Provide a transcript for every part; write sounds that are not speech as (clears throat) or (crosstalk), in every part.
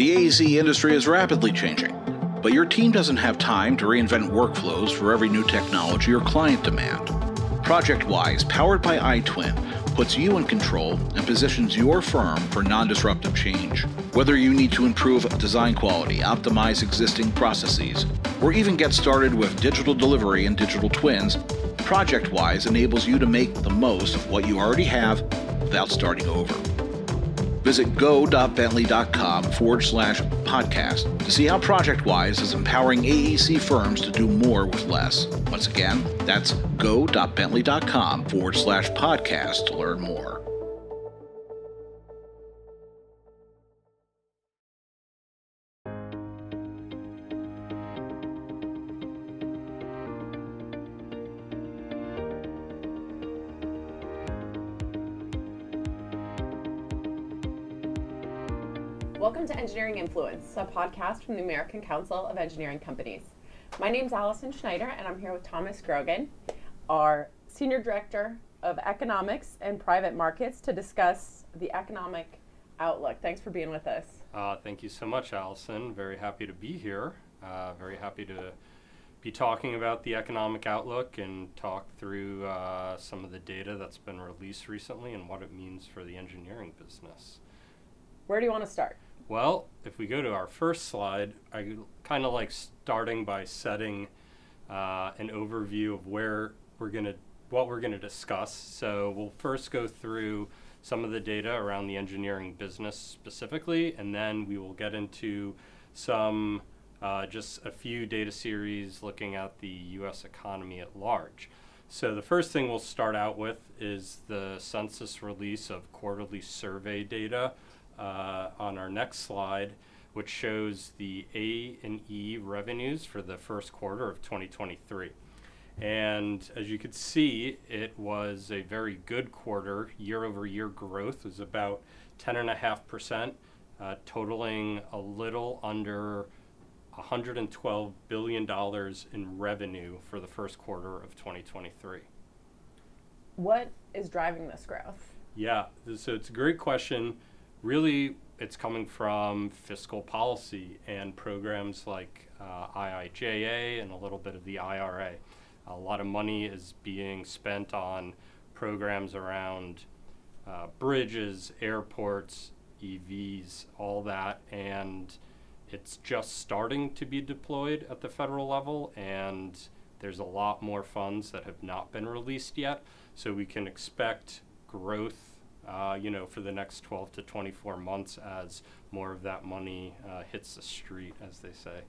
The AEC industry is rapidly changing, but your team doesn't have time to reinvent workflows for every new technology or client demand. ProjectWise, powered by iTwin, puts you in control and positions your firm for non disruptive change. Whether you need to improve design quality, optimize existing processes, or even get started with digital delivery and digital twins, ProjectWise enables you to make the most of what you already have without starting over. Visit go.bentley.com forward slash podcast to see how ProjectWise is empowering AEC firms to do more with less. Once again, that's go.bentley.com forward slash podcast to learn more. Welcome to Engineering Influence, a podcast from the American Council of Engineering Companies. My name is Allison Schneider, and I'm here with Thomas Grogan, our Senior Director of Economics and Private Markets, to discuss the economic outlook. Thanks for being with us. Uh, thank you so much, Allison. Very happy to be here. Uh, very happy to be talking about the economic outlook and talk through uh, some of the data that's been released recently and what it means for the engineering business. Where do you want to start? Well, if we go to our first slide, I kind of like starting by setting uh, an overview of where we're going to, what we're going to discuss. So we'll first go through some of the data around the engineering business specifically, and then we will get into some, uh, just a few data series looking at the U.S. economy at large. So the first thing we'll start out with is the census release of quarterly survey data uh, on our next slide, which shows the A and E revenues for the first quarter of 2023. And as you could see, it was a very good quarter. Year over year growth was about 10.5%, uh, totaling a little under $112 billion in revenue for the first quarter of 2023. What is driving this growth? Yeah, so it's a great question really it's coming from fiscal policy and programs like uh, IIJA and a little bit of the IRA. A lot of money is being spent on programs around uh, bridges, airports, EVs, all that, and it's just starting to be deployed at the federal level, and there's a lot more funds that have not been released yet. So we can expect growth uh, you know, for the next 12 to 24 months as more of that money uh, hits the street, as they say.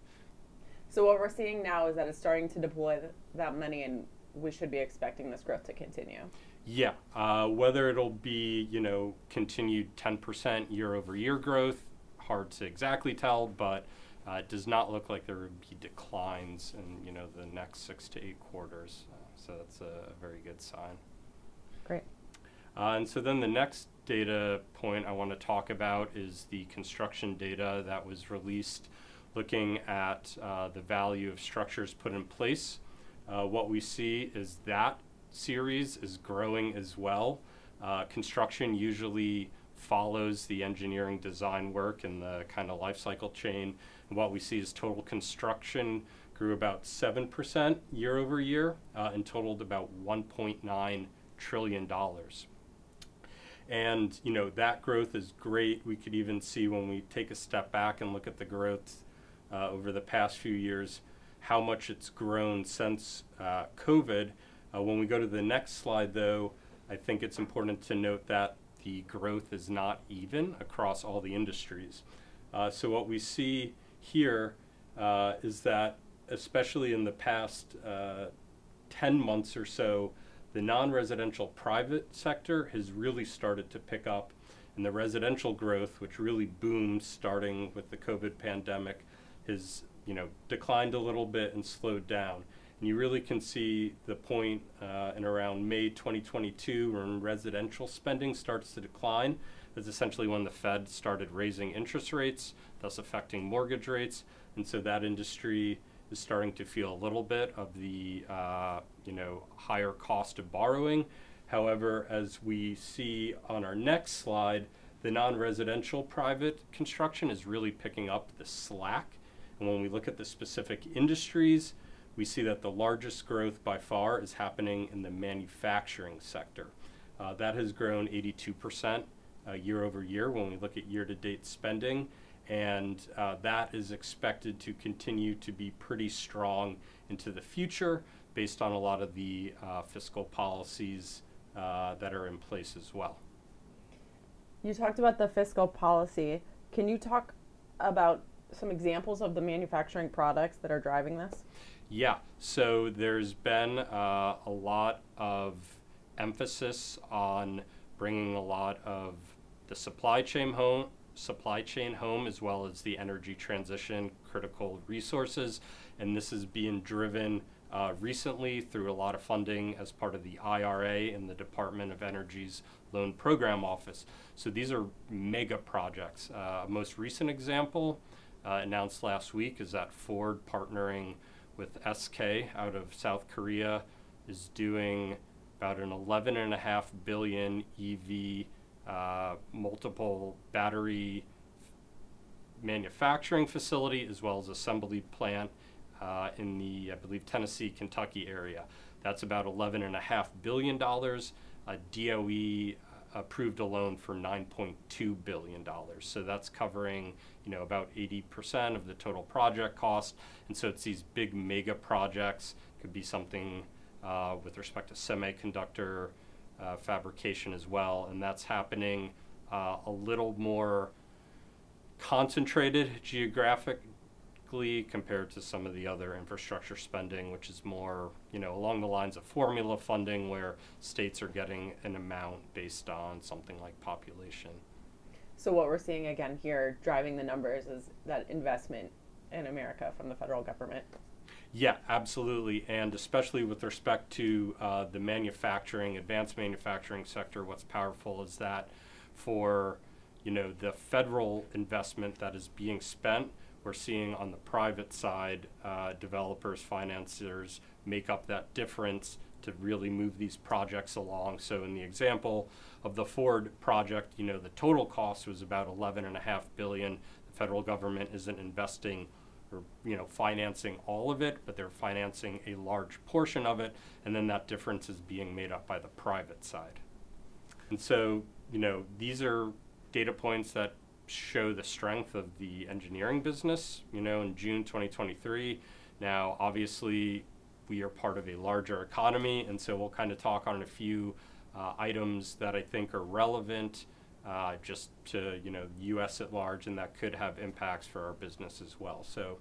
So what we're seeing now is that it's starting to deploy th- that money, and we should be expecting this growth to continue. Yeah, uh, whether it'll be you know continued 10% year over year growth, hard to exactly tell, but uh, it does not look like there would be declines in you know the next six to eight quarters. Uh, so that's a, a very good sign. Great. Uh, and so then the next data point I want to talk about is the construction data that was released looking at uh, the value of structures put in place. Uh, what we see is that series is growing as well. Uh, construction usually follows the engineering design work and the kind of life cycle chain. And what we see is total construction grew about 7% year over year uh, and totaled about $1.9 trillion. And you know that growth is great. We could even see when we take a step back and look at the growth uh, over the past few years, how much it's grown since uh, COVID. Uh, when we go to the next slide, though, I think it's important to note that the growth is not even across all the industries. Uh, so what we see here uh, is that, especially in the past uh, 10 months or so, the non-residential private sector has really started to pick up and the residential growth which really boomed starting with the covid pandemic has you know declined a little bit and slowed down. And you really can see the point uh, in around may 2022 when residential spending starts to decline. That's essentially when the fed started raising interest rates thus affecting mortgage rates. And so that industry is starting to feel a little bit of the uh, you know higher cost of borrowing. However, as we see on our next slide, The non residential private construction is really picking up the slack. And when we look at the specific industries, we see that the largest growth by far is happening in the manufacturing sector. Uh, that has grown 82% uh, year over year when we look at year to date spending. And uh, that is expected to continue to be pretty strong into the future based on a lot of the uh, fiscal policies uh, that are in place as well. You talked about the fiscal policy. Can you talk about some examples of the manufacturing products that are driving this? Yeah, so there's been uh, a lot of emphasis on bringing a lot of the supply chain home, supply chain home, as well as the energy transition critical resources, and this is being driven uh, recently through a lot of funding as part of the IRA in the Department of Energy's Loan Program Office. So these are mega projects. Uh, most recent example uh, announced last week is that Ford partnering with SK out of South Korea is doing about an 11.5 billion EV uh, multiple battery manufacturing facility as well as assembly plant uh, in the, I believe, Tennessee, Kentucky area. That's about $11.5 billion. Uh, DOE approved a loan for $9.2 billion. So that's covering, you know, about 80% of the total project cost. And so it's these big mega projects. Could be something uh, with respect to semiconductor uh, fabrication as well. And that's happening uh, a little more concentrated geographically compared to some of the other infrastructure spending, which is more, you know, along the lines of formula funding where states are getting an amount based on something like population. So what we're seeing again here driving the numbers is that investment in America from the federal government. Yeah, absolutely, and especially with respect to uh, the manufacturing, advanced manufacturing sector, what's powerful is that for you know the federal investment that is being spent we're seeing on the private side, uh, developers, financiers make up that difference to really move these projects along. So in the example of the Ford project, you know, the total cost was about 11 and a half billion. The federal government isn't investing or, you know, financing all of it, but they're financing a large portion of it. And then that difference is being made up by the private side. And so, you know, these are data points that show the strength of the engineering business, you know, in June 2023. Now, obviously, we are part of a larger economy, and so we'll kind of talk on a few uh, items that I think are relevant uh, just to, you know, U.S. at large, and that could have impacts for our business as well. So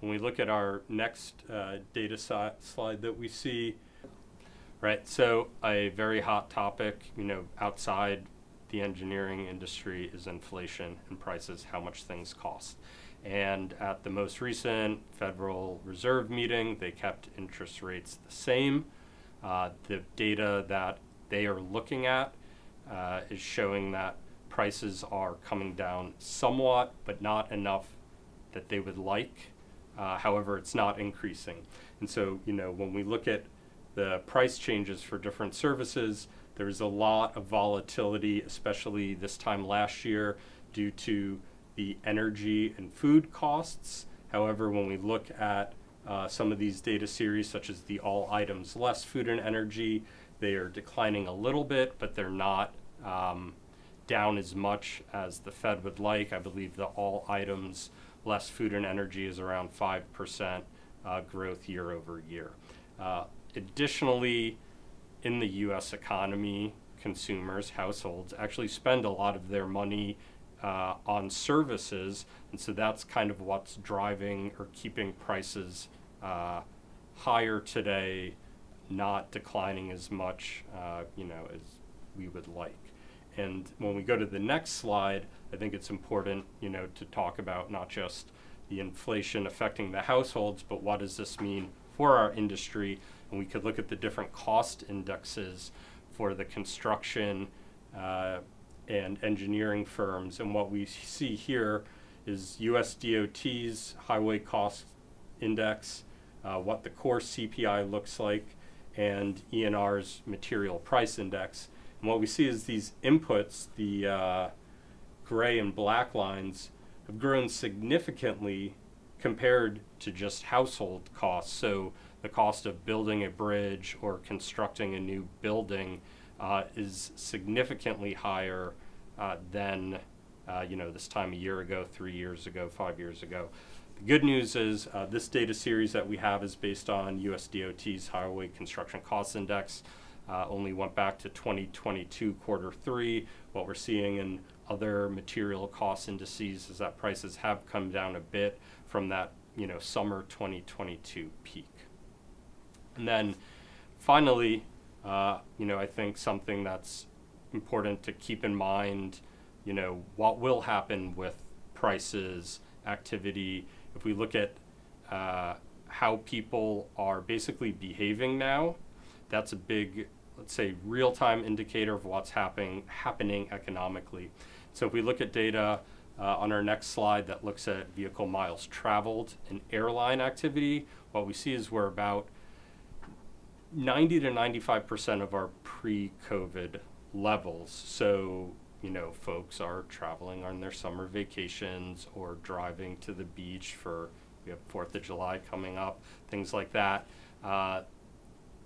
when we look at our next uh, data si- slide that we see, right, so a very hot topic, you know, outside the engineering industry is inflation and prices, how much things cost. And at the most recent Federal Reserve meeting, they kept interest rates the same. Uh, the data that they are looking at uh, is showing that prices are coming down somewhat, but not enough that they would like. Uh, however, it's not increasing. And so, you know, when we look at the price changes for different services, there's a lot of volatility, especially this time last year, due to the energy and food costs. However, when we look at uh, some of these data series, such as the all items less food and energy, they are declining a little bit, but they're not um, down as much as the Fed would like. I believe the all items less food and energy is around 5% uh, growth year over year. Uh, additionally, in the US economy, consumers, households actually spend a lot of their money uh, on services. And so that's kind of what's driving or keeping prices uh, higher today, not declining as much, uh, you know, as we would like. And when we go to the next slide, I think it's important, you know, to talk about not just the inflation affecting the households, but what does this mean for our industry? and we could look at the different cost indexes for the construction uh, and engineering firms. And what we see here is US DOT's highway cost index, uh, what the core CPI looks like, and ENR's material price index. And what we see is these inputs, the uh, gray and black lines have grown significantly compared to just household costs. So the cost of building a bridge or constructing a new building uh, is significantly higher uh, than uh, you know this time a year ago, three years ago, five years ago. The good news is uh, this data series that we have is based on USDOT's Highway Construction Cost Index. Uh, only went back to 2022 quarter three. What we're seeing in other material cost indices is that prices have come down a bit from that you know summer 2022 peak. And then finally, uh, you know, I think something that's important to keep in mind, you know, what will happen with prices, activity. If we look at uh, how people are basically behaving now, that's a big, let's say, real-time indicator of what's happening happening economically. So if we look at data uh, on our next slide that looks at vehicle miles traveled and airline activity, what we see is we're about 90 to 95 percent of our pre-COVID levels. So, you know, folks are traveling on their summer vacations or driving to the beach for we have Fourth of July coming up, things like that. Uh,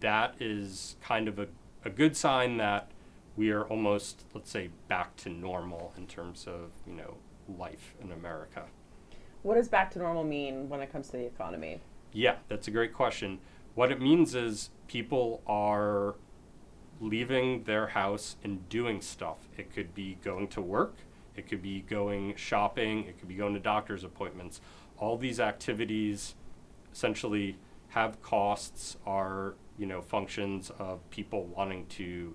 that is kind of a, a good sign that we are almost, let's say, back to normal in terms of you know life in America. What does back to normal mean when it comes to the economy? Yeah, that's a great question. What it means is people are leaving their house and doing stuff. It could be going to work, it could be going shopping, it could be going to doctor's appointments. All these activities essentially have costs, are, you know, functions of people wanting to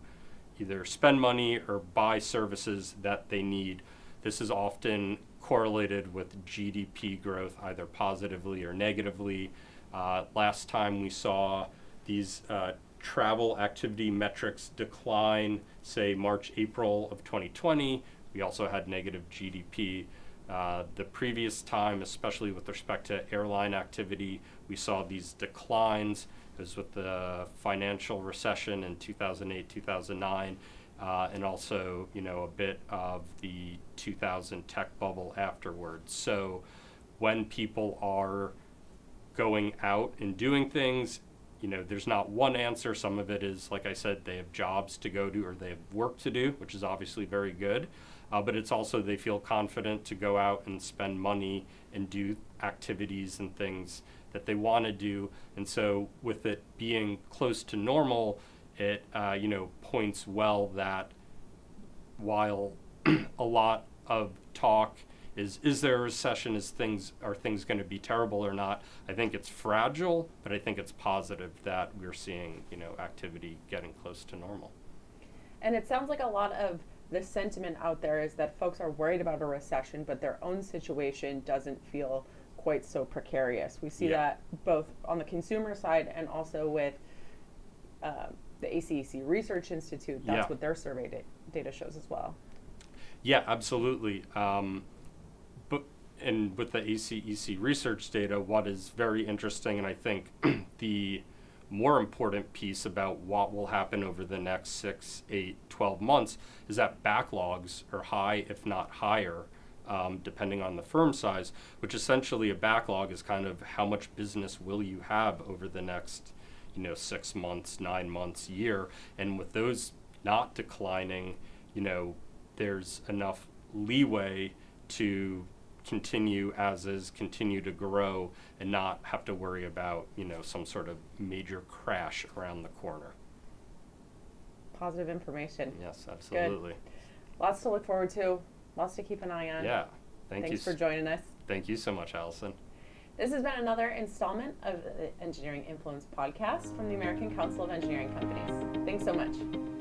either spend money or buy services that they need. This is often correlated with GDP growth, either positively or negatively. Uh, last time we saw these uh, travel activity metrics decline, say March, April of 2020. We also had negative GDP. Uh, the previous time, especially with respect to airline activity, we saw these declines. It was with the financial recession in 2008, 2009, uh, and also, you know, a bit of the 2000 tech bubble afterwards. So, when people are going out and doing things, you know, there's not one answer. Some of it is, like I said, they have jobs to go to or they have work to do, which is obviously very good. Uh, but it's also they feel confident to go out and spend money and do activities and things that they want to do. And so, with it being close to normal, it uh, you know points well that while (clears throat) a lot of talk is is there a recession is things are things going to be terrible or not i think it's fragile but i think it's positive that we're seeing you know activity getting close to normal and it sounds like a lot of the sentiment out there is that folks are worried about a recession but their own situation doesn't feel quite so precarious we see yeah. that both on the consumer side and also with uh, the ACEC Research Institute. That's yeah. what their survey da- data shows as well. Yeah, absolutely. Um, and with the ACEC research data, what is very interesting, and I think (clears throat) the more important piece about what will happen over the next six, eight, 12 months is that backlogs are high, if not higher, um, depending on the firm size, which essentially a backlog is kind of how much business will you have over the next, you know, six months, nine months, year. And with those not declining, you know, there's enough leeway to continue as is, continue to grow, and not have to worry about you know some sort of major crash around the corner. Positive information. Yes, absolutely. Good. Lots to look forward to. Lots to keep an eye on. Yeah. Thank Thanks you. Thanks for joining us. Thank you so much, Allison. This has been another installment of the Engineering Influence podcast from the American Council of Engineering Companies. Thanks so much.